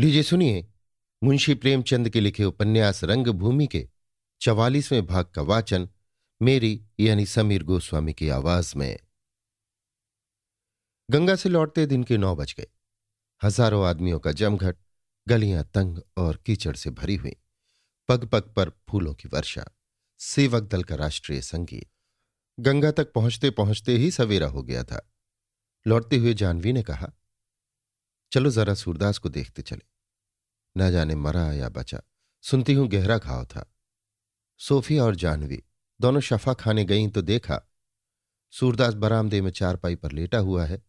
लीजिए सुनिए, मुंशी प्रेमचंद के लिखे उपन्यास रंगभूमि के चवालीसवें भाग का वाचन मेरी यानी समीर गोस्वामी की आवाज़ में। गंगा से लौटते दिन के नौ बज गए। हज़ारों आदमियों का जमघट, गलियाँ तंग और कीचड़ से भरी हुई। पग पग पर फूलों की वर्षा, सेवक दल का राष्ट्रीय संगीत। गंगा तक पहुँचते पहुँचते ही सवेरा हो गया था। लौटते हुए जानवी ने कहा चलो जरा सूरदास को देखते चले। न जाने मरा या बचा। सुनती हूँ गहरा घाव था। सोफिया और जानवी दोनों शफा खाने गईं तो देखा, सूरदास बरामदे में चारपाई पर लेटा हुआ है,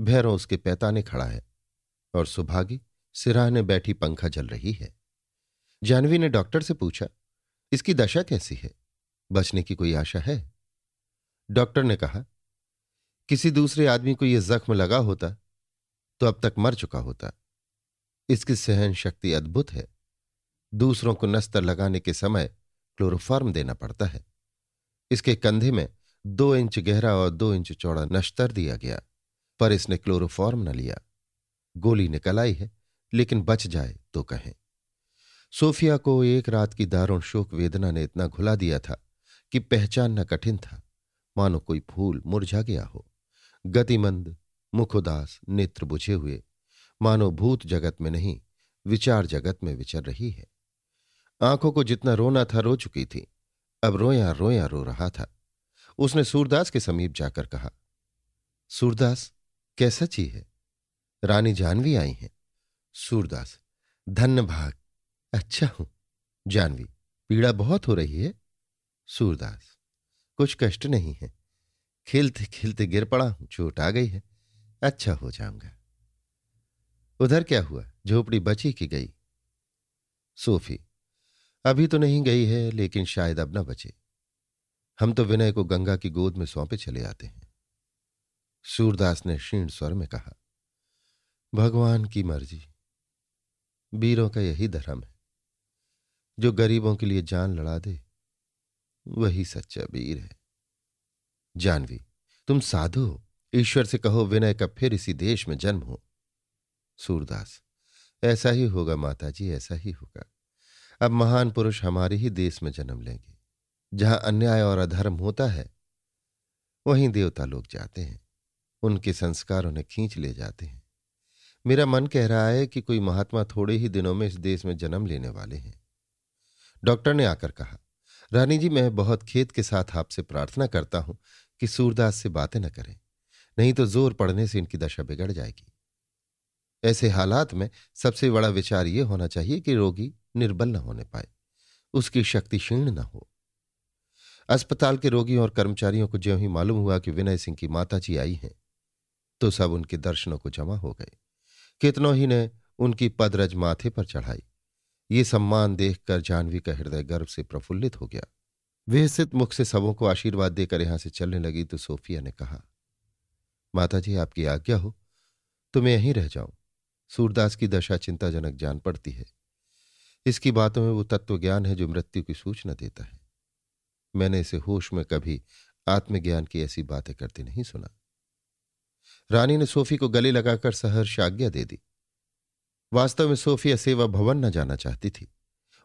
भैरों उसके पैताने खड़ा है और सुभागी सिराहने बैठी पंखा जल रही है। जानवी ने डॉक्टर से पूछा, इसकी दशा कैसी है? बचने की कोई आशा है? डॉक्टर ने कहा, किसी दूसरे आदमी को यह जख्म लगा होता तो अब तक मर चुका होता। इसकी सहन शक्ति अद्भुत है। दूसरों को नस्तर लगाने के समय क्लोरोफॉर्म देना पड़ता है। इसके कंधे में दो इंच गहरा और दो इंच चौड़ा नश्तर दिया गया, पर इसने क्लोरोफॉर्म न लिया। गोली निकल आई है, लेकिन बच जाए तो कहें। सोफिया को एक रात की दारुण शोक वेदना ने इतना घुला दिया था कि पहचानना कठिन था। मानो कोई फूल मुरझा गया हो। गतिमंद मुखोदास नेत्र बुझे हुए, मानो भूत जगत में नहीं, विचार जगत में विचर रही है। आँखों को जितना रोना था रो चुकी थी, अब रोया रोया रो रहा था। उसने सूरदास के समीप जाकर कहा, सूरदास, कैसा ची है? रानी जानवी आई हैं? सूरदास, धन्य भाग अच्छा हूँ। जानवी, पीड़ा बहुत हो रही है? सूरदास, कुछ कष्ट नहीं है। खेलते खेलते गिर पड़ा हूँ, चोट आ गई है। अच्छा हो जाऊँगा। उधर क्या हुआ? झोपड़ी बची कि गई? सोफी, अभी तो नहीं गई है, लेकिन शायद अब ना बचे। हम तो विनय को गंगा की गोद में सौंपे चले आते हैं। सूरदास ने क्षीण स्वर में कहा, भगवान की मर्ज़ी। वीरों का यही धर्म है। जो गरीबों के लिए जान लड़ा दे, वही सच्चा वीर है। जानवी, तुम साधु हो। ईश्वर से कहो, विनय का फिर इसी देश में जन्म हो। सूरदास, ऐसा ही होगा माताजी, ऐसा ही होगा। अब महान पुरुष हमारे ही देश में जन्म लेंगे। जहाँ अन्याय और अधर्म होता है, वहीं देवता लोग जाते हैं। उनके संस्कार उन्हें खींच ले जाते हैं। मेरा मन कह रहा है कि कोई महात्मा थोड़े ही दिनों में इस देश में जन्म लेने वाले हैं। डॉक्टर ने आकर कहा, रानी जी, मैं बहुत खेत के साथ आपसे प्रार्थना करता हूँ कि सूरदास से बातें न करें। नहीं तो ज़ोर पड़ने से इनकी दशा बिगड़ जाएगी। ऐसे हालात में सबसे बड़ा विचार ये होना चाहिए कि रोगी निर्बल न होने पाए, उसकी शक्ति क्षीण न हो। अस्पताल के रोगियों और कर्मचारियों को ज्यों ही मालूम हुआ कि विनय सिंह की माताजी आई हैं तो सब उनके दर्शनों को जमा हो गए। कितनों ही ने उनकी पदरज माथे पर चढ़ाई। ये सम्मान देखकर जानवी का हृदय गर्व से प्रफुल्लित हो गया। विहसित मुख से सबों को आशीर्वाद देकर यहाँ से चलने लगी तो सोफिया ने कहा माताजी, आपकी आज्ञा हो। तो मैं यहीं रह जाऊँ। सूरदास की दशा चिंताजनक जान पड़ती है। इसकी बातों में वो तत्व ज्ञान है जो मृत्यु की सूचना देता है। मैंने इसे होश में कभी आत्मज्ञान की ऐसी बातें करते नहीं सुना। रानी ने सोफी को गले लगाकर सहर्ष आज्ञा दे दी। वास्तव में सोफिया सेवा भवन न जाना चाहती थी।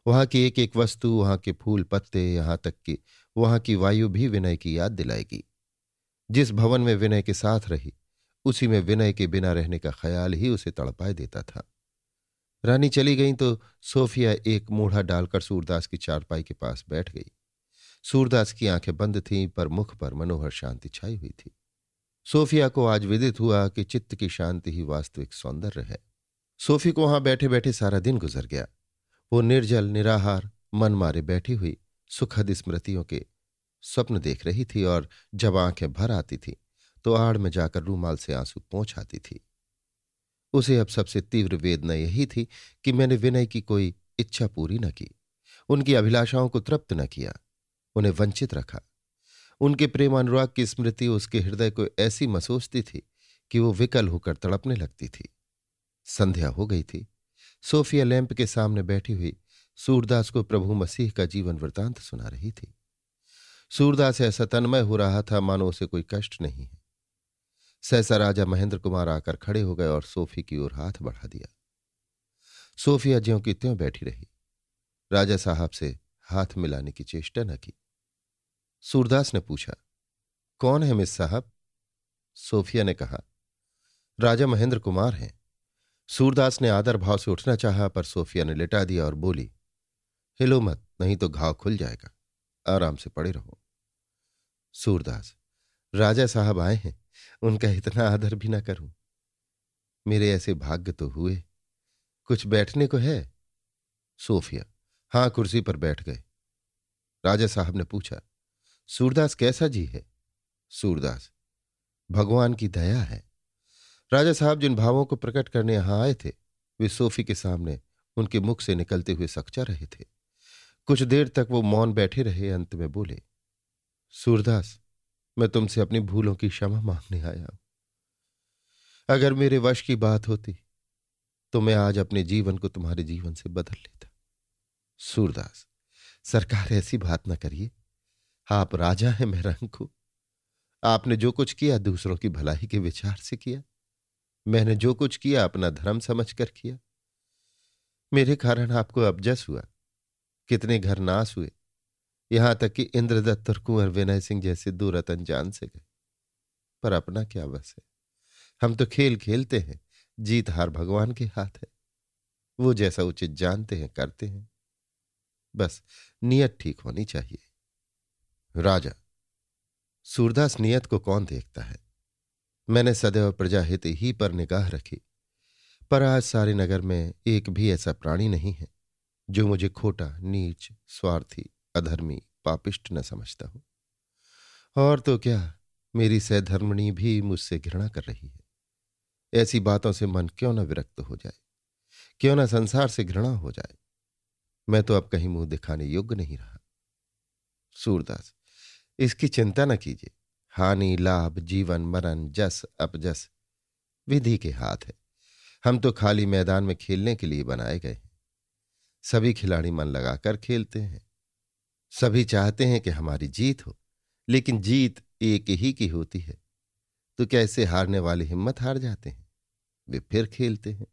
वहाँ की एक एक वस्तु, वहाँ के फूल पत्ते, यहाँ तक कि वहाँ की वायु भी विनय की याद दिलाएगी। जिस भवन में विनय के साथ रही, उसी में विनय के बिना रहने का ख्याल ही उसे तड़पाए देता था। रानी चली गई तो सोफिया एक मूढ़ा डालकर सूरदास की चारपाई के पास बैठ गई। सूरदास की आँखें बंद थीं, पर मुख पर मनोहर शांति छाई हुई थी। सोफिया को आज विदित हुआ कि चित्त की शांति ही वास्तविक सौंदर्य है। सोफी को वहाँ बैठे बैठे सारा दिन गुजर गया। वो निर्जल, निराहार मन मारे बैठी हुई, सुखद स्मृतियों के स्वप्न देख रही थी और जब आँखें भर आती थी तो आड़ में जाकर रूमाल से आँसू पहुँच आती थी। उसे अब सबसे तीव्र वेदना यही थी कि मैंने विनय की कोई इच्छा पूरी न की, उनकी अभिलाषाओं को तृप्त न किया, उन्हें वंचित रखा। उनके प्रेमानुराग की स्मृति उसके हृदय को ऐसी मसोसती थी कि वो विकल होकर तड़पने लगती थी। संध्या हो गई थी। सोफिया लैंप के सामने बैठी हुई सूरदास को प्रभु मसीह का जीवन वृतांत सुना रही थी। सूरदास ऐसा तन्मय हो रहा था, मानो उसे कोई कष्ट नहीं है। सहसा राजा महेंद्र कुमार आकर खड़े हो गए और सोफी की ओर हाथ बढ़ा दिया। सोफिया ज्यों की त्यों बैठी रही। राजा साहब से हाथ मिलाने की चेष्टा न की। सूरदास ने पूछा, कौन है मिस साहब? सोफिया ने कहा, राजा महेंद्र कुमार हैं। सूरदास ने आदर भाव से उठना चाहा, पर सोफिया ने लिटा दिया और बोली, हिलो मत, नहीं तो घाव खुल जाएगा। आराम से पड़े रहो। सूरदास, राजा साहब आए हैं, उनका इतना आदर भी ना करूँ। मेरे ऐसे भाग्य तो हुए। कुछ बैठने को है? सोफिया, हाँ, कुर्सी पर बैठ गए। राजा साहब ने पूछा, सूरदास कैसा जी है? सूरदास, भगवान की दया है। राजा साहब जिन भावों को प्रकट करने यहाँ आए थे, वे सोफी के सामने उनके मुख से निकलते हुए सकचा रहे थे। कुछ देर तक वो मौन बैठे रहे, अंत में बोले सूरदास, मैं तुमसे अपनी भूलों की क्षमा मांगने आया हूँ। अगर मेरे वश की बात होती तो मैं आज अपने जीवन को तुम्हारे जीवन से बदल लेता। सूरदास, सरकार ऐसी बात ना करिए। आप राजा हैं मैं रंग आपने जो कुछ किया, दूसरों की भलाई के विचार से किया। मैंने जो कुछ किया, अपना धर्म समझकर किया। मेरे कारण आपको अबजस हुआ। कितने घर नाश हुए यहाँ तक कि इंद्रदत्त और कुंवर विनय सिंह जैसे दो रतन जान से गए। पर अपना क्या बस है? हम तो खेल खेलते हैं, जीत हार भगवान के हाथ है। वो जैसा उचित जानते हैं, करते हैं। बस नियत ठीक होनी चाहिए। राजा, सूरदास नियत को कौन देखता है? मैंने सदैव प्रजाहित ही पर निगाह रखी। पर आज सारे नगर में एक भी ऐसा प्राणी नहीं है, जो मुझे खोटा, नीच, स्वार्थी अधर्मी पापिष्ट न समझता हो। और तो क्या, मेरी सहधर्मणी भी मुझसे घृणा कर रही है। ऐसी बातों से मन क्यों न विरक्त हो जाए? क्यों न संसार से घृणा हो जाए? मैं तो अब कहीं मुँह दिखाने योग्य नहीं रहा। सूरदास, इसकी चिंता न कीजिए। हानि, लाभ, जीवन, मरण, जस, अपजस, विधि के हाथ है। हम तो खाली मैदान में खेलने के लिए बनाए गए हैं। सभी खिलाड़ी मन लगाकर खेलते हैं। सभी चाहते हैं कि हमारी जीत हो, लेकिन जीत एक ही की होती है। तो कैसे हारने वाले हिम्मत हार जाते हैं? वे फिर खेलते हैं।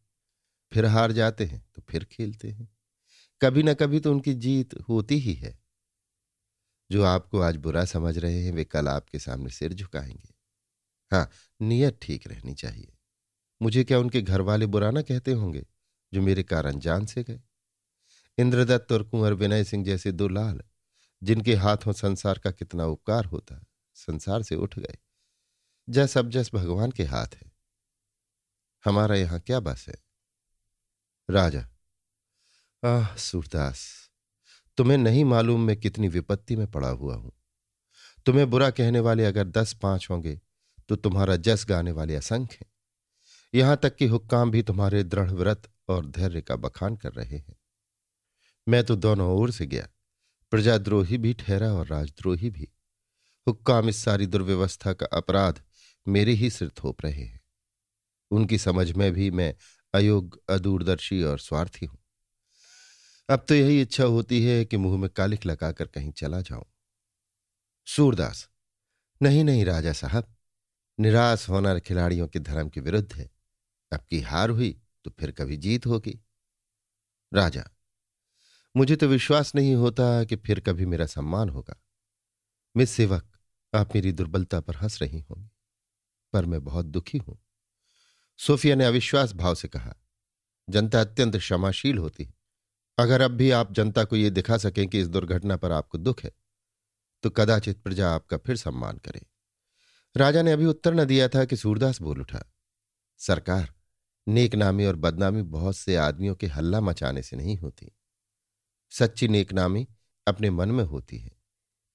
फिर हार जाते हैं तो फिर खेलते हैं। कभी ना कभी तो उनकी जीत होती ही है। जो आपको आज बुरा समझ रहे हैं, वे कल आपके सामने सिर झुकाएँगे। हाँ नियत ठीक रहनी चाहिए। मुझे क्या उनके घर वाले बुरा ना कहते होंगे, जो मेरे कारण जान से गए? इंद्रदत्त और कुंवर विनय सिंह जैसे दो लाल जिनके हाथों संसार का कितना उपकार होता संसार से उठ गए। जस अब जस भगवान के हाथ है। हमारा यहाँ क्या बस है? राजा, आह, सूरदास, तुम्हें नहीं मालूम मैं कितनी विपत्ति में पड़ा हुआ हूँ। तुम्हें बुरा कहने वाले अगर दस पाँच होंगे तो तुम्हारा जस गाने वाले असंख्य हैं। यहाँ तक कि हुक्काम भी तुम्हारे दृढ़ व्रत और धैर्य का बखान कर रहे हैं। मैं तो दोनों ओर से गया। प्रजाद्रोही भी ठहरा और राजद्रोही भी। हुक्काम इस सारी दुर्व्यवस्था का अपराध मेरे ही सिर थोप रहे हैं। उनकी समझ में भी मैं अयोग्य अदूरदर्शी और स्वार्थी हूँ। अब तो यही इच्छा होती है कि मुँह में कालिक लगाकर कहीं चला जाऊँ। सूरदास, नहीं नहीं राजा साहब, निराश होना खिलाड़ियों के धर्म के विरुद्ध है। अब की हार हुई तो फिर कभी जीत होगी। राजा मुझे तो विश्वास नहीं होता कि फिर कभी मेरा सम्मान होगा। मिस सेवक, आप मेरी दुर्बलता पर हंस रही होंगी, पर मैं बहुत दुखी हूँ। सोफिया ने अविश्वास भाव से कहा, जनता अत्यंत क्षमाशील होती है। अगर अब भी आप जनता को यह दिखा सकें कि इस दुर्घटना पर आपको दुख है तो कदाचित प्रजा आपका फिर सम्मान करे। राजा ने अभी उत्तर न दिया था कि सूरदास बोल उठा, सरकार, नेकनामी और बदनामी बहुत से आदमियों के हल्ला मचाने से नहीं होती। सच्ची नेकनामी अपने मन में होती है।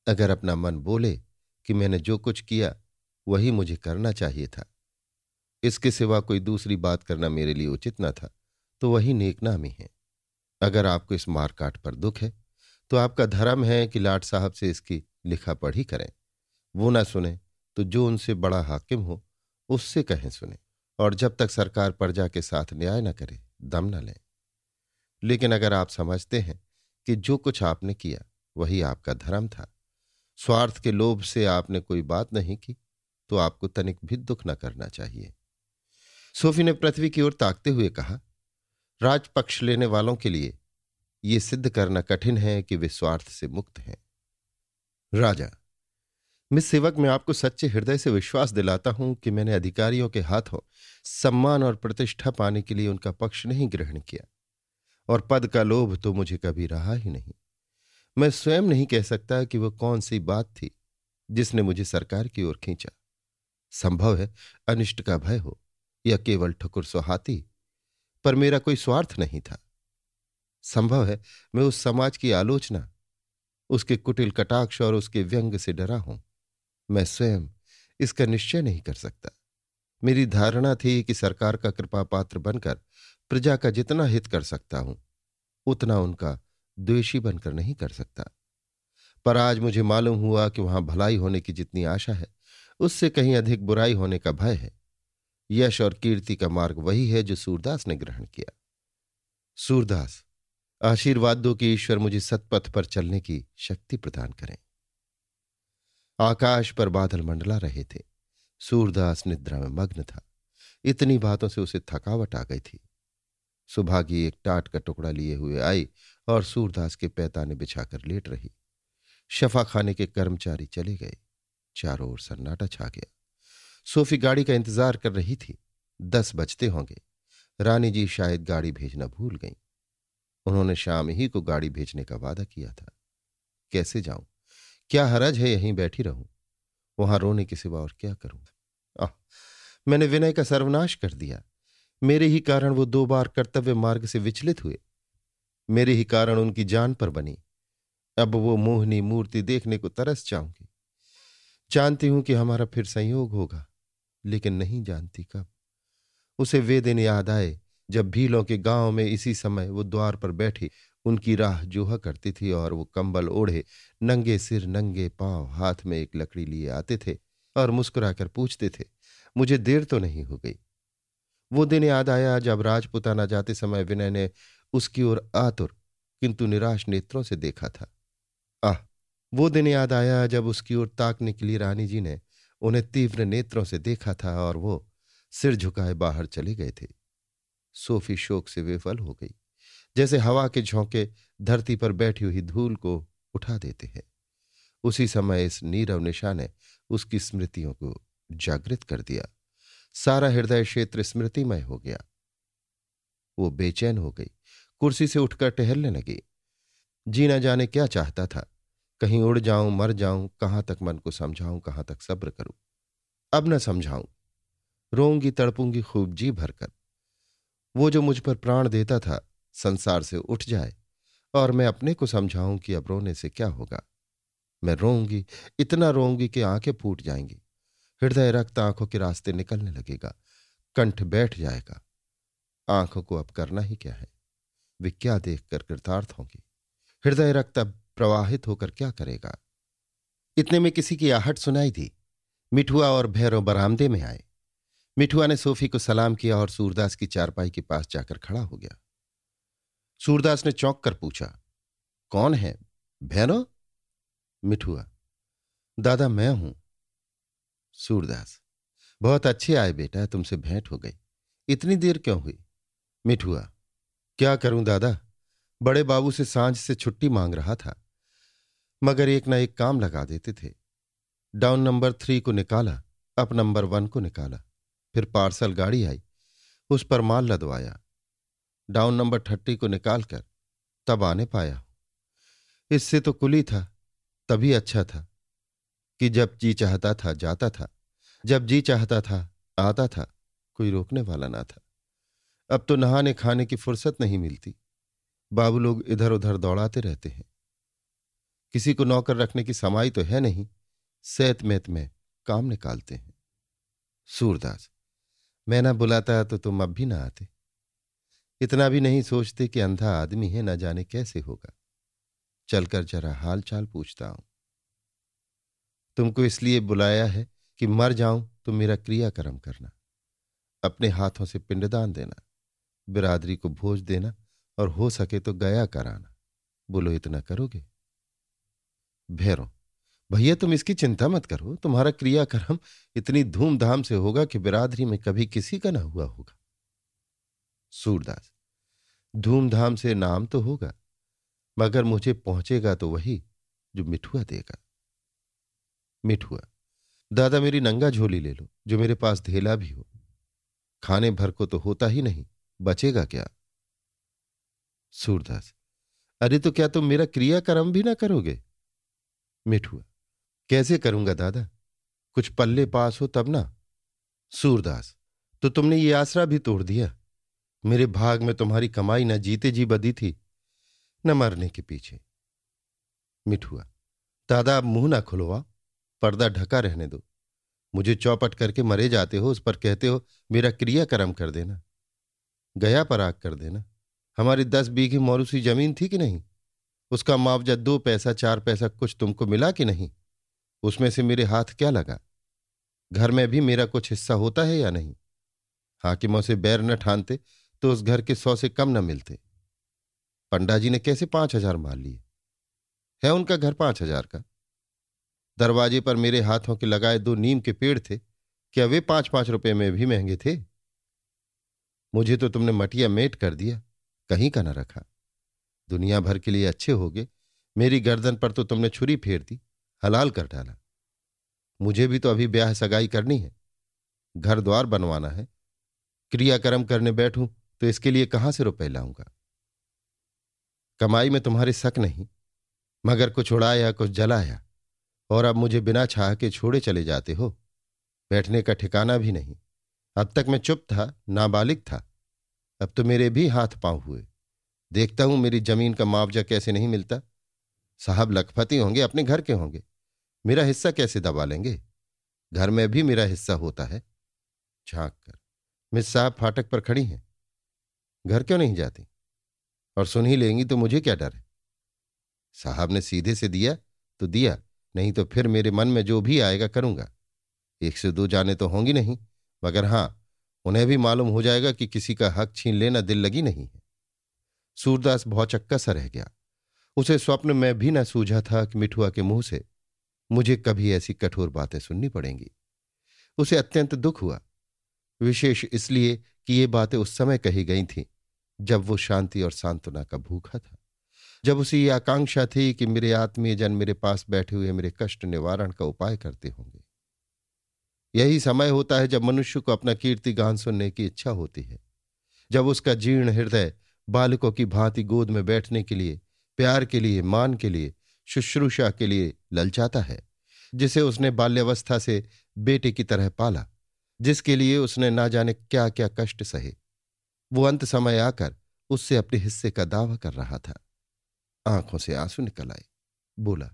अगर अपना मन बोले कि मैंने जो कुछ किया, वही मुझे करना चाहिए था। इसके सिवा कोई दूसरी बात करना मेरे लिए उचित न था तो वही नेकनामी है। अगर आपको इस मारकाट पर दुख है तो आपका धर्म है कि लाट साहब से इसकी लिखा पढ़ी करें। वो ना सुने तो जो उनसे बड़ा हाकिम हो, उससे कहें सुने, और जब तक सरकार प्रजा के साथ न्याय न करे, दम न लें। लेकिन अगर आप समझते हैं कि जो कुछ आपने किया, वही आपका धर्म था। स्वार्थ के लोभ से आपने कोई बात नहीं की तो आपको तनिक भी दुख न करना चाहिए। सोफी ने पृथ्वी की ओर ताकते हुए कहा, राजपक्ष लेने वालों के लिए ये सिद्ध करना कठिन है कि वे स्वार्थ से मुक्त हैं। राजा, मिस सेवक, मैं आपको सच्चे हृदय से विश्वास दिलाता हूँ कि मैंने अधिकारियों के हाथों सम्मान और प्रतिष्ठा पाने के लिए उनका पक्ष नहीं ग्रहण किया। और पद का लोभ तो मुझे कभी रहा ही नहीं। मैं स्वयं नहीं कह सकता कि वह कौन सी बात थी जिसने मुझे सरकार की ओर खींचा। संभव है अनिष्ट का भय हो या केवल ठकुर सुहाती, पर मेरा कोई स्वार्थ नहीं था। संभव है मैं उस समाज की आलोचना, उसके कुटिल कटाक्ष और उसके व्यंग से डरा हूँ। मैं स्वयं इसका निश्चय नहीं कर सकता। मेरी धारणा थी कि सरकार का कृपा पात्र बनकर प्रजा का जितना हित कर सकता हूँ, उतना उनका द्वेषी बनकर नहीं कर सकता। पर आज मुझे मालूम हुआ कि वहाँ भलाई होने की जितनी आशा है, उससे कहीं अधिक बुराई होने का भय है। यश और कीर्ति का मार्ग वही है जो सूरदास ने ग्रहण किया। सूरदास, आशीर्वाद दो कि ईश्वर मुझे सतपथ पर चलने की शक्ति प्रदान करें। आकाश पर बादल मंडला रहे थे। सूरदास निद्रा में मग्न था। इतनी बातों से उसे थकावट आ गई थी। सुभागी एक टाट का टुकड़ा लिए हुए आई और सूरदास के पैताने बिछाकर लेट रही। शफा खाने के कर्मचारी चले गए। चारों ओर सन्नाटा छा गया। सोफी गाड़ी का इंतज़ार कर रही थी। दस बजते होंगे। रानी जी शायद गाड़ी भेजना भूल गई। उन्होंने शाम ही को गाड़ी भेजने का वादा किया था। कैसे जाऊँ? क्या हरज है यहीं बैठी रहूँ? वहाँ रोने के सिवा और क्या करूँगा मैंने विनय का सर्वनाश कर दिया। मेरे ही कारण वो दो बार कर्तव्य मार्ग से विचलित हुए। मेरे ही कारण उनकी जान पर बनी। अब वो मोहनी मूर्ति देखने को तरस जाऊँगी जानती हूँ कि हमारा फिर संयोग होगा, लेकिन नहीं जानती कब। उसे वे दिन याद आए, जब भीलों के गाँव में इसी समय वो द्वार पर बैठी, उनकी राह जोहा करती थी और वो कंबल ओढ़े, नंगे सिर नंगे पाँव हाथ में एक लकड़ी लिए आते थे और मुस्कुराकर पूछते थे, मुझे देर तो नहीं हो गई। वो दिन याद आया जब राजपुताना जाते समय विनय ने उसकी ओर आतुर, किंतु निराश नेत्रों से देखा था। आह, वो दिन याद आया जब उसकी ओर ताकने के लिए रानी जी ने उन्हें तीव्र नेत्रों से देखा था और वो सिर झुकाए बाहर चले गए थे। सोफी शोक से विफल हो गई, जैसे हवा के झोंके धरती पर बैठी हुई धूल को उठा देते हैं। उसी समय इस नीरव निशा ने उसकी स्मृतियों को जागृत कर दिया। सारा हृदय क्षेत्र स्मृतिमय हो गया। वो बेचैन हो गई। कुर्सी से उठकर टहलने लगी। जीना जाने क्या चाहता था? कहीं उड़ जाऊँ, मर जाऊँ, कहाँ तक मन को समझाऊं, कहाँ तक सब्र करूँ? अब न समझाऊं। रोऊँगी, तड़पूँगी खूब जी भरकर। वो जो मुझ पर प्राण देता था, संसार से उठ जाए, और मैं अपने को समझाऊं कि अब रोने से क्या होगा? मैं रोऊँगी, इतना रोऊँगी कि आँखें फूट जाएँगी। हृदय रक्त आँखों के रास्ते निकलने लगेगा। कंठ बैठ जाएगा। आँखों को अब करना ही क्या है? वे क्या देखकर कृतार्थ होंगे? हृदय रक्त अब प्रवाहित होकर क्या करेगा? इतने में किसी की आहट सुनाई दी। मिठुआ और भैरव बरामदे में आए। मिठुआ ने सोफी को सलाम किया और सूरदास की चारपाई के पास जाकर खड़ा हो गया। सूरदास ने चौंक कर पूछा, कौन है? भैरव मिठुआ, दादा मैं हूँ। सूरदास, बहुत अच्छे आए बेटा, तुमसे भेंट हो गई। इतनी देर क्यों हुई? मिठुआ क्या करूँ दादा? बड़े बाबू से साँझ से छुट्टी मांग रहा था, मगर एक ना एक काम लगा देते थे। डाउन नंबर थ्री को निकाला, अप नंबर वन को निकाला, फिर पार्सल गाड़ी आई, उस पर माल लदवाया। डाउन नंबर थर्टी को निकालकर तब आने पाया इससे तो कुली था, तभी अच्छा था। कि जब जी चाहता था, जाता था। जब जी चाहता था, आता था। कोई रोकने वाला ना था। अब तो नहाने खाने की फुर्सत नहीं मिलती। बाबू लोग इधर उधर दौड़ाते रहते हैं। किसी को नौकर रखने की समाई तो है नहीं। सैत मैत में काम निकालते हैं। सूरदास, मैं ना बुलाता तो तुम अब भी ना आते। इतना भी नहीं सोचते कि अंधा आदमी है, न जाने कैसे होगा। चलकर जरा हाल चाल पूछता हूँ। तुमको इसलिए बुलाया है कि मर जाऊँ तो मेरा क्रियाक्रम करना। अपने हाथों से पिंडदान देना, बिरादरी को भोज देना और हो सके तो गया कराना। बोलो, इतना करोगे? भैरों, भैया, तुम इसकी चिंता मत करो। तुम्हारा क्रियाक्रम इतनी धूमधाम से होगा कि बिरादरी में कभी किसी का ना हुआ होगा। सूरदास, धूमधाम से नाम तो होगा, मगर मुझे पहुंचेगा तो वही जो मिठुआ देगा। मिठुआ दादा मेरी नंगा झोली ले लो, जो मेरे पास धेला भी हो। खाने भर को तो होता ही नहीं, बचेगा क्या? सूरदास, अरे तो क्या तुम तो मेरा क्रियाक्रम भी ना करोगे? मिठुआ कैसे करूँगा दादा? कुछ पल्ले पास हो तब ना। सूरदास तो तुमने ये आसरा भी तोड़ दिया। मेरे भाग में तुम्हारी कमाई न जीते जी बदी थी, न मरने के पीछे। मिठुआ दादा अब मुँह ना खुलवा पर्दा ढका रहने दो। मुझे चौपट करके मरे जाते हो, उस पर कहते हो, मेरा क्रियाक्रम कर देना। गया पर आग कर देना। हमारी दस बीघी मौरूसी ज़मीन थी कि नहीं? उसका मुआवजा दो पैसा, चार पैसा कुछ तुमको मिला कि नहीं? उसमें से मेरे हाथ क्या लगा? घर में भी मेरा कुछ हिस्सा होता है या नहीं? हाकिमों से बैर न ठानते तो उस घर के सौ से कम न मिलते। पंडा जी ने कैसे पाँच हज़ार मार लिए? है उनका घर पाँच हज़ार का? दरवाजे पर मेरे हाथों के लगाए दो नीम के पेड़ थे। क्या वे पाँच पाँच रुपए में भी महँगे थे? मुझे तो तुमने मटिया मेट कर दिया, कहीं का न रखा। दुनिया भर के लिए अच्छे हो गए। मेरी गर्दन पर तो तुमने छुरी फेर दी, हलाल कर डाला। मुझे भी तो अभी ब्याह सगाई करनी है। घर द्वार बनवाना है। क्रियाक्रम करने बैठूं तो इसके लिए कहाँ से रुपए लाऊँगा? कमाई में तुम्हारे शक नहीं, मगर कुछ उड़ाया, कुछ जलाया। और अब मुझे बिना छाह के छोड़े चले जाते हो। बैठने का ठिकाना भी नहीं। अब तक मैं चुप था, नाबालिग था। अब तो मेरे भी हाथ पाँव हुए। देखता हूँ मेरी ज़मीन का मुआवजा कैसे नहीं मिलता। साहब लखपति होंगे, अपने घर के होंगे। मेरा हिस्सा कैसे दबा लेंगे? घर में भी मेरा हिस्सा होता है। झाँक कर। मिस साहब फाटक पर खड़ी हैं। घर क्यों नहीं जाती? और सुन ही लेंगी तो मुझे क्या डर है? साहब ने सीधे से दिया तो दिया। नहीं तो फिर मेरे मन में जो भी आएगा करूँगा। एक से दो जाने तो होंगी नहीं, मगर हाँ, उन्हें भी मालूम हो जाएगा कि किसी का हक छीन लेना दिल लगी नहीं है। सूरदास बहुत चक्का सा रह गया। उसे स्वप्न में भी न सूझा था कि मिठुआ के मुँह से मुझे कभी ऐसी कठोर बातें सुननी पड़ेंगी। उसे अत्यंत दुख हुआ, विशेष इसलिए कि ये बातें उस समय कही गई थीं, जब वो शांति और सांत्वना का भूखा था। जब उसे आकांक्षा थी कि मेरे आत्मीय जन मेरे पास बैठे हुए मेरे कष्ट निवारण का उपाय करते होंगे। यही समय होता है जब मनुष्य को अपना कीर्ति गान सुनने की इच्छा होती है। जब उसका जीर्ण हृदय बालकों की भांति गोद में बैठने के लिए, प्यार के लिए, मान के लिए, शुश्रूषा के लिए ललचाता है, जिसे उसने बाल्यावस्था से बेटे की तरह पाला, जिसके लिए उसने ना जाने क्या क्या कष्ट सहे। वो अंत समय आकर उससे अपने हिस्से का दावा कर रहा था। आँखों से आँसू निकल आए। बोला,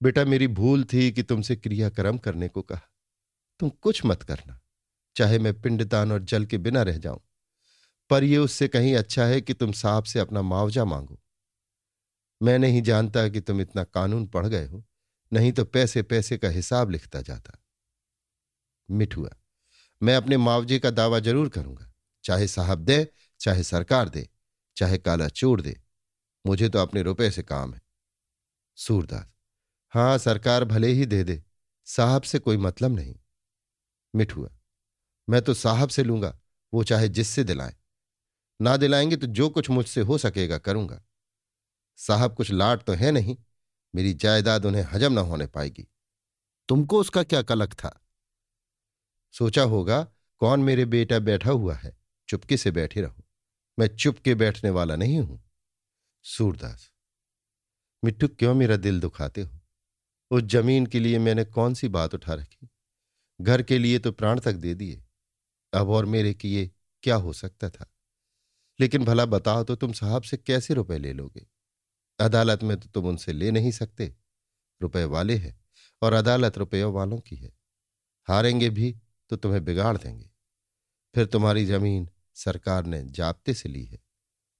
बेटा, मेरी भूल थी कि तुमसे क्रियाक्रम करने को कहा। तुम कुछ मत करना, चाहे मैं पिंडदान और जल के बिना रह जाऊँ, पर यह उससे कहीं अच्छा है कि तुम साहब से अपना मुआवजा मांगो। मैं नहीं जानता कि तुम इतना कानून पढ़ गए हो, नहीं तो पैसे पैसे का हिसाब लिखता जाता। मिठुआ मैं अपने मुआवजे का दावा ज़रूर करूँगा, चाहे साहब दे, चाहे सरकार दे, चाहे काला चोर दे। मुझे तो अपने रुपए से काम है। सूरदास, हाँ, सरकार भले ही दे दे, साहब से कोई मतलब नहीं। मिठुआ मैं तो साहब से लूँगा, वो चाहे जिससे दिलाएँ। ना दिलाएँगे तो जो कुछ मुझसे हो सकेगा, करूँगा। साहब कुछ लाट तो है नहीं, मेरी जायदाद उन्हें हजम न होने पाएगी। तुमको उसका क्या कलक था? सोचा होगा, कौन मेरे बेटा बैठा हुआ है, चुपके से बैठे रहो। मैं चुपके बैठने वाला नहीं हूँ। सूरदास, मिट्टू क्यों मेरा दिल दुखाते हो? उस ज़मीन के लिए मैंने कौन सी बात उठा रखी? घर के लिए तो प्राण तक दे दिए। अब और मेरे किए क्या हो सकता था? लेकिन भला बताओ तो तुम साहब से कैसे रुपए ले लोगे? अदालत में तो तुम उनसे ले नहीं सकते। रुपए वाले हैं और अदालत रुपयों वालों की है। हारेंगे भी तो तुम्हें बिगाड़ देंगे। फिर तुम्हारी ज़मीन सरकार ने जाप्ते से ली है।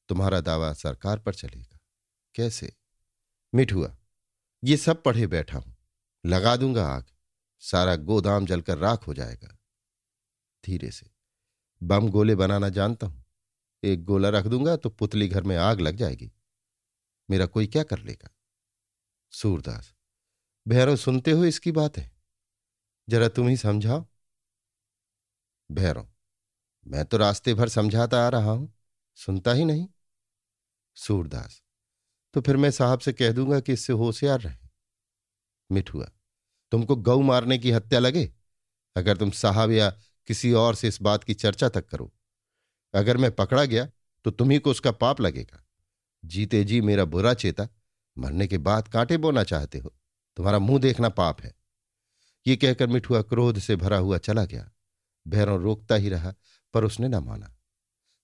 तुम्हारा दावा सरकार पर चलेगा। कैसे? मिठुआ ये सब पढ़े बैठा हूँ। लगा दूँगा आग, सारा गोदाम जलकर राख हो जाएगा। धीरे से, बम गोले बनाना जानता हूँ। एक गोला रख दूँगा तो पुतली घर में आग लग जाएगी। मेरा कोई क्या कर लेगा? सूरदास, भैरव सुनते हो इसकी बात? है जरा तुम ही समझाओ। भैरव, मैं तो रास्ते भर समझाता आ रहा हूँ, सुनता ही नहीं। सूरदास। तो फिर मैं साहब से कह दूँगा कि इससे होशियार रहे। मिठुआ तुमको गौ मारने की हत्या लगे? अगर तुम साहब या किसी और से इस बात की चर्चा तक करो। अगर मैं पकड़ा गया तो तुम्ही को उसका पाप लगेगा। जीते जी मेरा बुरा चेता, मरने के बाद कांटे बोना चाहते हो। तुम्हारा मुँह देखना पाप है। ये कहकर मिठुआ क्रोध से भरा हुआ चला गया। भैरों रोकता ही रहा, पर उसने न माना।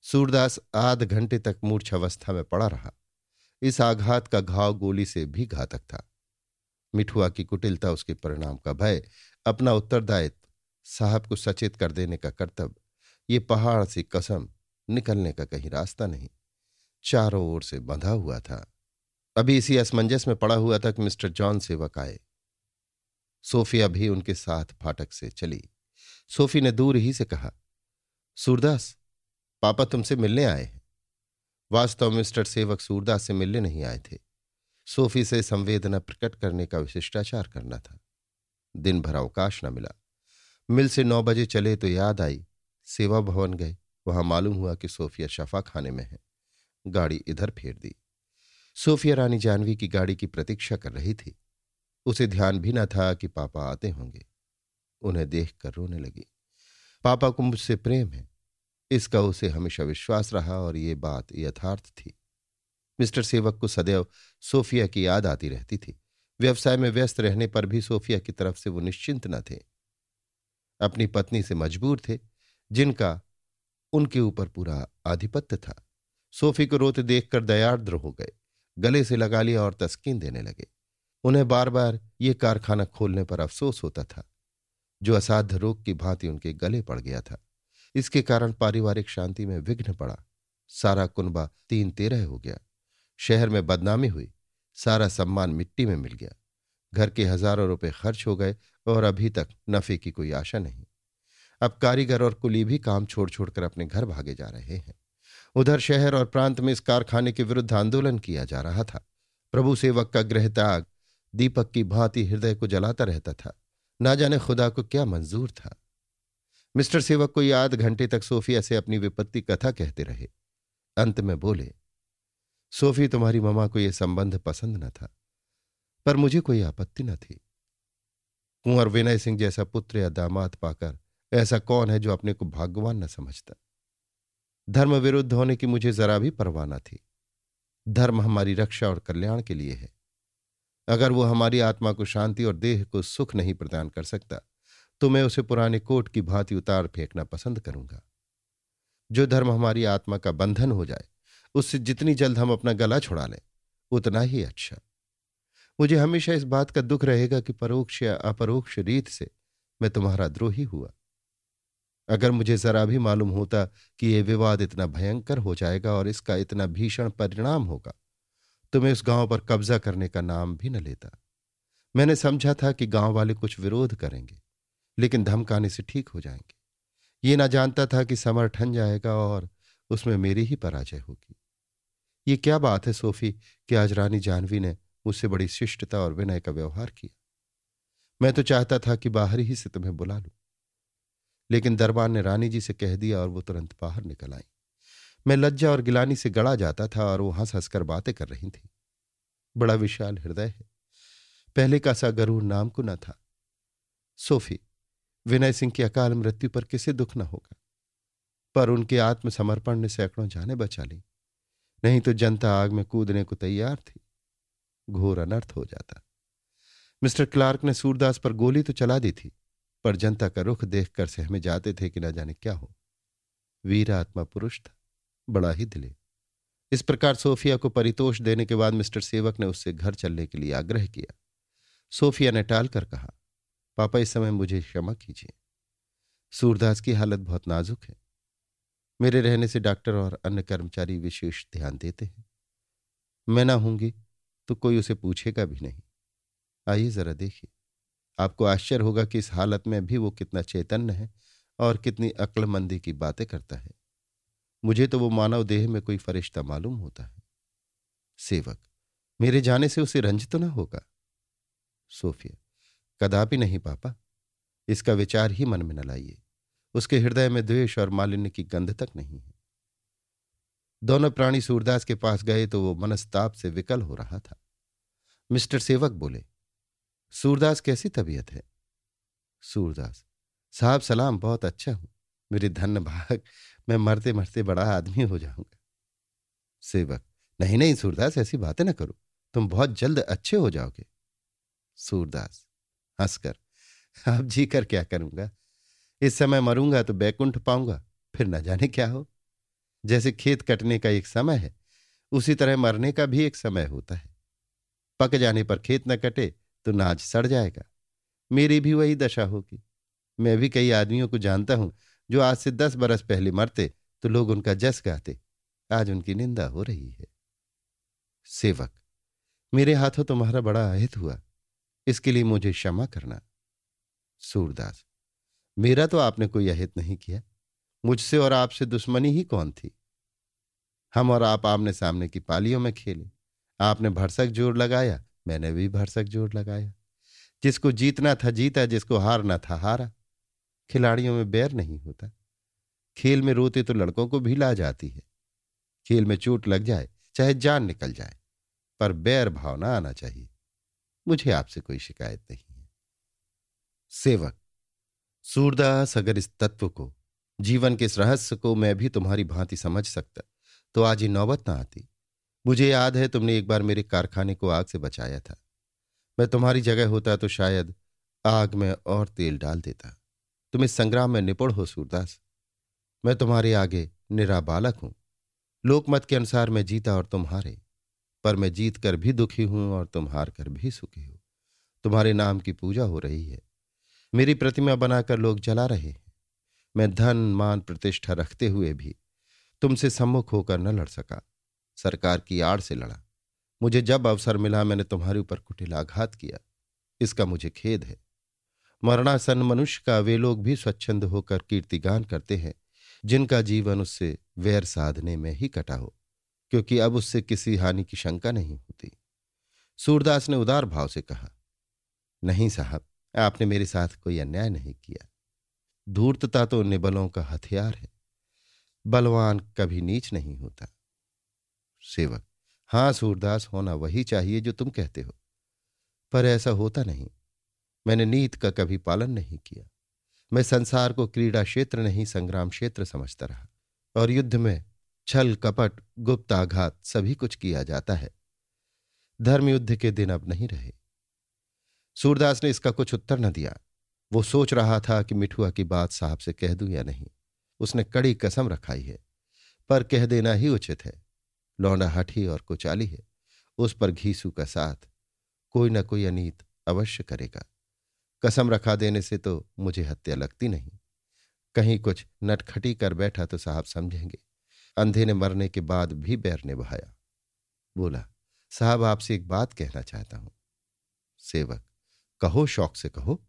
सूरदास आध घंटे तक मूर्छावस्था में पड़ा रहा। इस आघात का घाव गोली से भी घातक था। मिठुआ की कुटिलता, उसके परिणाम का भय, अपना उत्तरदायित्व, साहब को सचेत कर देने का कर्तव्य, ये पहाड़ सी कसम निकलने का कहीं रास्ता नहीं, चारों ओर से बंधा हुआ था। अभी इसी असमंजस में पड़ा हुआ था कि मिस्टर जॉन सेवक आए। सोफिया भी उनके साथ फाटक से चली। सोफी ने दूर ही से कहा, सूरदास पापा तुमसे मिलने आए हैं। वास्तव मिस्टर सेवक सूरदास से मिलने नहीं आए थे। सोफी से संवेदना प्रकट करने का विशिष्टाचार करना था। दिन भर अवकाश न मिला। मिल से नौ बजे चले तो याद आई। सेवा भवन गए। वहाँ मालूम हुआ कि सोफिया शफा खाने में है। गाड़ी इधर फेर दी। सोफिया रानी जानवी की गाड़ी की प्रतीक्षा कर रही थी। उसे ध्यान भी न था कि पापा आते होंगे। उन्हें देखकर रोने लगी। पापा को मुझसे प्रेम है। इसका उसे हमेशा विश्वास रहा और ये बात यथार्थ थी। मिस्टर सेवक को सदैव सोफिया की याद आती रहती थी। व्यवसाय में व्यस्त रहने पर भी सोफिया की तरफ़ से वो निश्चिंत न थे। अपनी पत्नी से मजबूर थे, जिनका उनके ऊपर पूरा आधिपत्य था। सोफी को रोते देखकर दयाद्र हो गए, गले से लगा लिया और तस्कीन देने लगे। उन्हें बार बार ये कारखाना खोलने पर अफसोस होता था, जो असाध्य रोग की भांति उनके गले पड़ गया था। इसके कारण पारिवारिक शांति में विघ्न पड़ा। सारा कुनबा तीन तेरह हो गया। शहर में बदनामी हुई। सारा सम्मान मिट्टी में मिल गया। घर के हज़ारों रुपए खर्च हो गए और अभी तक नफे की कोई आशा नहीं। अब कारीगर और कुली भी काम छोड़ छोड़कर अपने घर भागे जा रहे हैं। उधर शहर और प्रांत में इस कारखाने के विरुद्ध आंदोलन किया जा रहा था। प्रभु सेवक का त्याग, दीपक की भांति हृदय को जलाता रहता था। ना जाने खुदा को क्या मंजूर था। मिस्टर सेवक को आध घंटे तक सोफिया से अपनी विपत्ति कथा कहते रहे। अंत में बोले, सोफी, तुम्हारी ममा को यह संबंध पसंद न था, पर मुझे कोई आपत्ति न थी। कुंवर विनय सिंह जैसा पुत्र या दामाद पाकर ऐसा कौन है जो अपने को भाग्यवान न समझता? धर्म विरुद्ध होने की मुझे जरा भी परवाना थी। धर्म हमारी रक्षा और कल्याण के लिए है। अगर वो हमारी आत्मा को शांति और देह को सुख नहीं प्रदान कर सकता तो मैं उसे पुराने कोट की भांति उतार फेंकना पसंद करूँगा। जो धर्म हमारी आत्मा का बंधन हो जाए, उससे जितनी जल्द हम अपना गला छुड़ा लें, उतना ही अच्छा। मुझे हमेशा इस बात का दुख रहेगा कि परोक्ष या अपरोक्ष रीत से मैं तुम्हारा द्रोही हुआ। अगर मुझे जरा भी मालूम होता कि यह विवाद इतना भयंकर हो जाएगा और इसका इतना भीषण परिणाम होगा तो मैं उस गाँव पर कब्जा करने का नाम भी न लेता। मैंने समझा था कि गाँव वाले कुछ विरोध करेंगे। लेकिन धमकाने से ठीक हो जाएँगे। ये ना जानता था कि समर ठन जाएगा और उसमें मेरी ही पराजय होगी। ये क्या बात है सोफी कि आज रानी जानवी ने मुझसे बड़ी शिष्टता और विनय का व्यवहार किया। मैं तो चाहता था कि बाहर ही से तुम्हें बुला लूँ। लेकिन दरबार ने रानी जी से कह दिया और वो तुरंत बाहर निकल आई। मैं लज्जा और गिलानी से गड़ा जाता था और वो हंस हंसकर बातें कर रही थी। बड़ा विशाल हृदय है। पहले का सा गरूर नाम को न था। सोफी विनय सिंह की अकाल मृत्यु पर किसे दुख न होगा? पर उनके आत्मसमर्पण ने सैकड़ों जाने बचा ली। नहीं तो जनता आग में कूदने को तैयार थी। घोर अनर्थ हो जाता। मिस्टर क्लार्क ने सूरदास पर गोली तो चला दी थी, पर जनता का रुख देखकर सहमे जाते थे कि न जाने क्या हो। वीर आत्मा पुरुष था, बड़ा ही दिले। इस प्रकार सोफिया को परितोष देने के बाद मिस्टर सेवक ने उससे घर चलने के लिए आग्रह किया। सोफिया ने टाल कर कहा पापा, इस समय मुझे क्षमा कीजिए। सूरदास की हालत बहुत नाजुक है। मेरे रहने से डॉक्टर और अन्य कर्मचारी विशेष ध्यान देते हैं। मैं ना होंगी तो कोई उसे पूछेगा भी नहीं। आइए जरा देखिए। आपको आश्चर्य होगा कि इस हालत में भी वो कितना चैतन्य है और कितनी अक्लमंदी की बातें करता है। मुझे तो वो मानव देह में कोई फरिश्ता मालूम होता है। सेवक, मेरे जाने से उसे रंज तो ना होगा? सोफिया कदापि नहीं, पापा। इसका विचार ही मन में न लाइए। उसके हृदय में द्वेष और मालिन्य की गंध तक नहीं है। दोनों प्राणी सूरदास के पास गए तो वो मनस्ताप से विकल हो रहा था। मिस्टर सेवक बोले, सूरदास, कैसी तबीयत है? सूरदास, साहब सलाम, बहुत अच्छा हूँ। मेरे धन्य भाग, मैं मरते मरते बड़ा आदमी हो जाऊँगा। सेवक, नहीं नहीं, सूरदास, ऐसी बातें ना करो। तुम बहुत जल्द अच्छे हो जाओगे। सूरदास हंसकर। आप जी कर क्या करूँगा? इस समय मरूँगा तो बैकुंठ पाऊँगा, फिर न जाने क्या हो? जैसे खेत कटने का एक समय है, उसी तरह मरने का भी एक समय होता है। पक जाने पर खेत न कटे तो नाच सड़ जाएगा। मेरी भी वही दशा होगी। मैं भी कई आदमियों को जानता हूँ, जो आज से दस बरस पहले मरते तो लोग उनका जस गाते। आज उनकी निंदा हो रही है। सेवक, मेरे हाथों तुम्हारा बड़ा अहित हुआ। इसके लिए मुझे क्षमा करना। सूरदास, मेरा तो आपने कोई अहित नहीं किया। मुझसे और आपसे दुश्मनी ही कौन थी? हम और आप आमने सामने की पालियों में खेले। आपने भरसक ज़ोर लगाया, मैंने भी भरसक ज़ोर लगाया। जिसको जीतना था जीता, जिसको हारना था हारा। खिलाड़ियों में बैर नहीं होता। खेल में रोते तो लड़कों को भी ला जाती है। खेल में चोट लग जाए, चाहे जान निकल जाए, पर बैर भावना आना चाहिए। मुझे आपसे कोई शिकायत नहीं है। सेवक, सूरदास अगर इस तत्व को, जीवन के इस रहस्य को मैं भी तुम्हारी भांति समझ सकता तो आज ही नौबत ना आती। मुझे याद है तुमने एक बार मेरे कारखाने को आग से बचाया था। मैं तुम्हारी जगह होता तो शायद आग में और तेल डाल देता। तुम इस संग्राम में निपुण हो, सूरदास। मैं तुम्हारे आगे निरा बालक हूँ। लोकमत के अनुसार मैं जीता और तुम हारे। पर मैं जीत कर भी दुखी हूँ और तुम हार कर भी सुखी हो। तुम्हारे नाम की पूजा हो रही है। मेरी प्रतिमा बनाकर लोग जला रहे हैं। मैं धन, मान, प्रतिष्ठा रखते हुए भी तुमसे सम्मुख होकर न लड़ सका। सरकार की आड़ से लड़ा। मुझे जब अवसर मिला, मैंने तुम्हारे ऊपर कुटिलाघात किया। इसका मुझे खेद है। मरणासन मनुष्य का, वे लोग भी स्वच्छंद होकर कीर्तिगान करते हैं, जिनका जीवन उससे वैर साधने में ही कटा हो। क्योंकि अब उससे किसी हानि की शंका नहीं होती। सूरदास ने उदार भाव से कहा, नहीं साहब, आपने मेरे साथ कोई अन्याय नहीं किया। धूर्तता तो निबलों का हथियार है। बलवान कभी नीच नहीं होता। सेवक, हाँ सूरदास, होना वही चाहिए जो तुम कहते हो। पर ऐसा होता नहीं। मैंने नीत का कभी पालन नहीं किया। मैं संसार को क्रीड़ा क्षेत्र नहीं, संग्राम क्षेत्र समझता रहा। और युद्ध में छल, कपट गुप्ताघात सभी कुछ किया जाता है। धर्मयुद्ध के दिन अब नहीं रहे। सूरदास ने इसका कुछ उत्तर न दिया। वो सोच रहा था कि मिठुआ की बात साहब से कह दूँ या नहीं। उसने कड़ी कसम रखाई है, पर कह देना ही उचित है। लौंडा हठी और कुचाली है, उस पर घीसू का साथ कोई न कोई अनीत अवश्य करेगा। कसम रखा देने से तो मुझे हत्या लगती नहीं। कहीं कुछ नटखटी कर बैठा तो साहब समझेंगे। अंधे ने मरने के बाद भी बैर ने बहाया बोला, साहब, आपसे एक बात कहना चाहता हूँ। सेवक, कहो, शौक से कहो।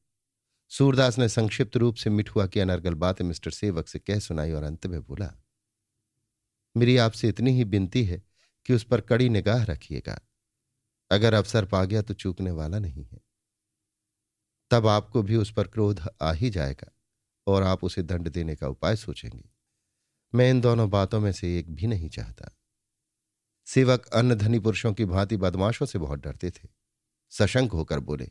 सूरदास ने संक्षिप्त रूप से मिठुआ की अनर्गल बात मिस्टर सेवक से कह सुनाई और अंत में बोला, मेरी आपसे इतनी ही बिनती है कि उस पर कड़ी निगाह रखिएगा। अगर अवसर पा गया तो चूकने वाला नहीं है। तब आपको भी उस पर क्रोध आ ही जाएगा और आप उसे दंड देने का उपाय सोचेंगे। मैं इन दोनों बातों में से एक भी नहीं चाहता। सेवक अन्य धनी पुरुषों की भांति बदमाशों से बहुत डरते थे। सशंक होकर बोले,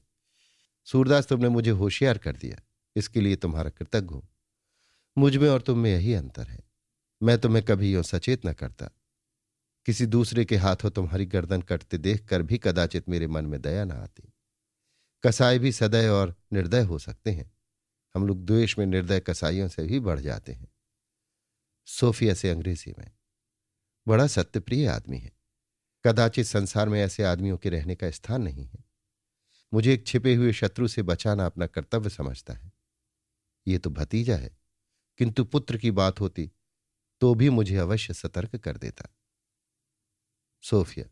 सूरदास, तुमने मुझे होशियार कर दिया। इसके लिए तुम्हारा कृतज्ञ हूँ। मुझमें और तुम में यही अंतर है। मैं तुम्हें कभी यो सचेत न करता। किसी दूसरे के हाथों तुम्हारी गर्दन कटते देख कर भी कदाचित मेरे मन में दया न आती। कसाई भी सदय और निर्दय हो सकते हैं। हम लोग द्वेष में निर्दय कसाइयों से भी बढ़ जाते हैं। सोफिया से अंग्रेज़ी में। बड़ा सत्यप्रिय आदमी है। कदाचित संसार में ऐसे आदमियों के रहने का स्थान नहीं है। मुझे एक छिपे हुए शत्रु से बचाना अपना कर्तव्य समझता है। ये तो भतीजा है। किंतु पुत्र की बात होती तो भी मुझे अवश्य सतर्क कर देता। सोफिया,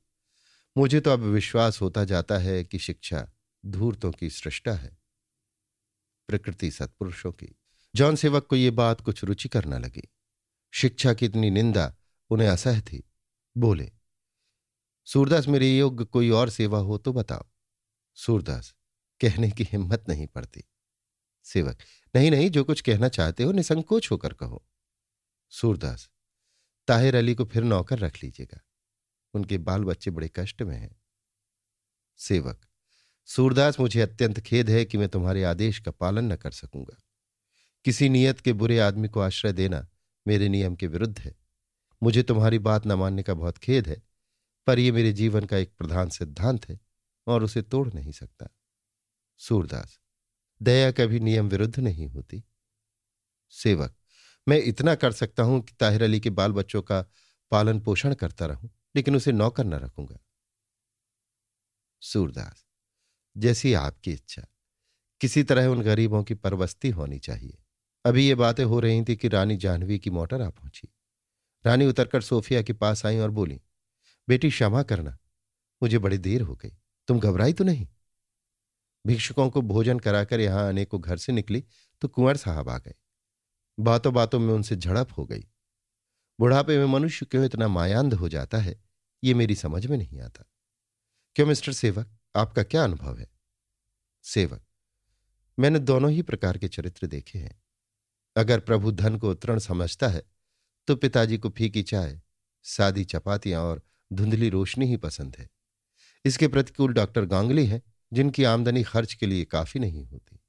मुझे तो अब विश्वास होता जाता है कि शिक्षा धूर्तों की सृष्टा है। प्रकृति सत्पुरुषों की। जॉन सेवक को यह बात कुछ रुचिकर न लगी। शिक्षा की इतनी निंदा, उन्हें असह थी। बोले, सूरदास, मेरे योग्य कोई और सेवा हो तो बताओ। सूरदास, कहने की हिम्मत नहीं पड़ती। सेवक, नहीं नहीं, जो कुछ कहना चाहते हो, निसंकोच होकर कहो। सूरदास, ताहिर अली को फिर नौकर रख लीजिएगा। उनके बाल बच्चे बड़े कष्ट में हैं। सेवक, सूरदास, मुझे अत्यंत खेद है कि मैं तुम्हारे आदेश का पालन न कर सकूँगा। किसी नियत के बुरे आदमी को आश्रय देना मेरे नियम के विरुद्ध है। मुझे तुम्हारी बात न मानने का बहुत खेद है, पर यह मेरे जीवन का एक प्रधान सिद्धांत है और उसे तोड़ नहीं सकता। सूरदास, दया कभी नियम विरुद्ध नहीं होती। सेवक, मैं इतना कर सकता हूँ कि ताहिर अली के बाल बच्चों का पालन पोषण करता रहूँ, लेकिन उसे नौकर न रखूँगा। सूरदास, जैसी आपकी इच्छा, किसी तरह उन गरीबों की परवस्ती होनी चाहिए। अभी ये बातें हो रही थी कि रानी जाह्नवी की मोटर आ पहुँची। रानी उतरकर सोफिया के पास आई और बोली, बेटी, क्षमा करना, मुझे बड़ी देर हो गई। तुम घबराई तो नहीं? भिक्षुकों को भोजन कराकर यहाँ आने को घर से निकली तो कुंवर साहब आ गए। बातों बातों में उनसे झड़प हो गई। बुढ़ापे में मनुष्य क्यों इतना मायांध हो जाता है, ये मेरी समझ में नहीं आता। क्यों, मिस्टर सेवक, आपका क्या अनुभव है? सेवक, मैंने दोनों ही प्रकार के चरित्र देखे हैं। अगर प्रभु धन को तृण समझता है तो पिताजी को फीकी चाय, सादी चपातियाँ और धुंधली रोशनी ही पसंद है। इसके प्रतिकूल डॉक्टर गांगली हैं, जिनकी आमदनी खर्च के लिए काफ़ी नहीं होती।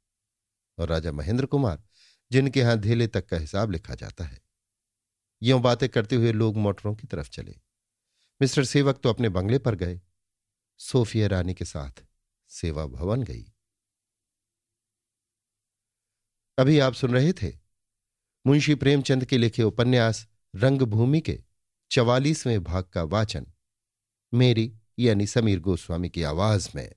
और राजा महेंद्र कुमार, जिनके यहाँ धेले तक का हिसाब लिखा जाता है। यों बातें करते हुए लोग मोटरों की तरफ़ चले। मिस्टर सेवक तो अपने बंगले पर गए। सोफिया रानी के साथ सेवा भवन गई। अभी आप सुन रहे थे मुंशी प्रेमचंद के लिखे उपन्यास रंगभूमि के चवालीसवें भाग का वाचन। मेरी यानी समीर गोस्वामी की आवाज़ में।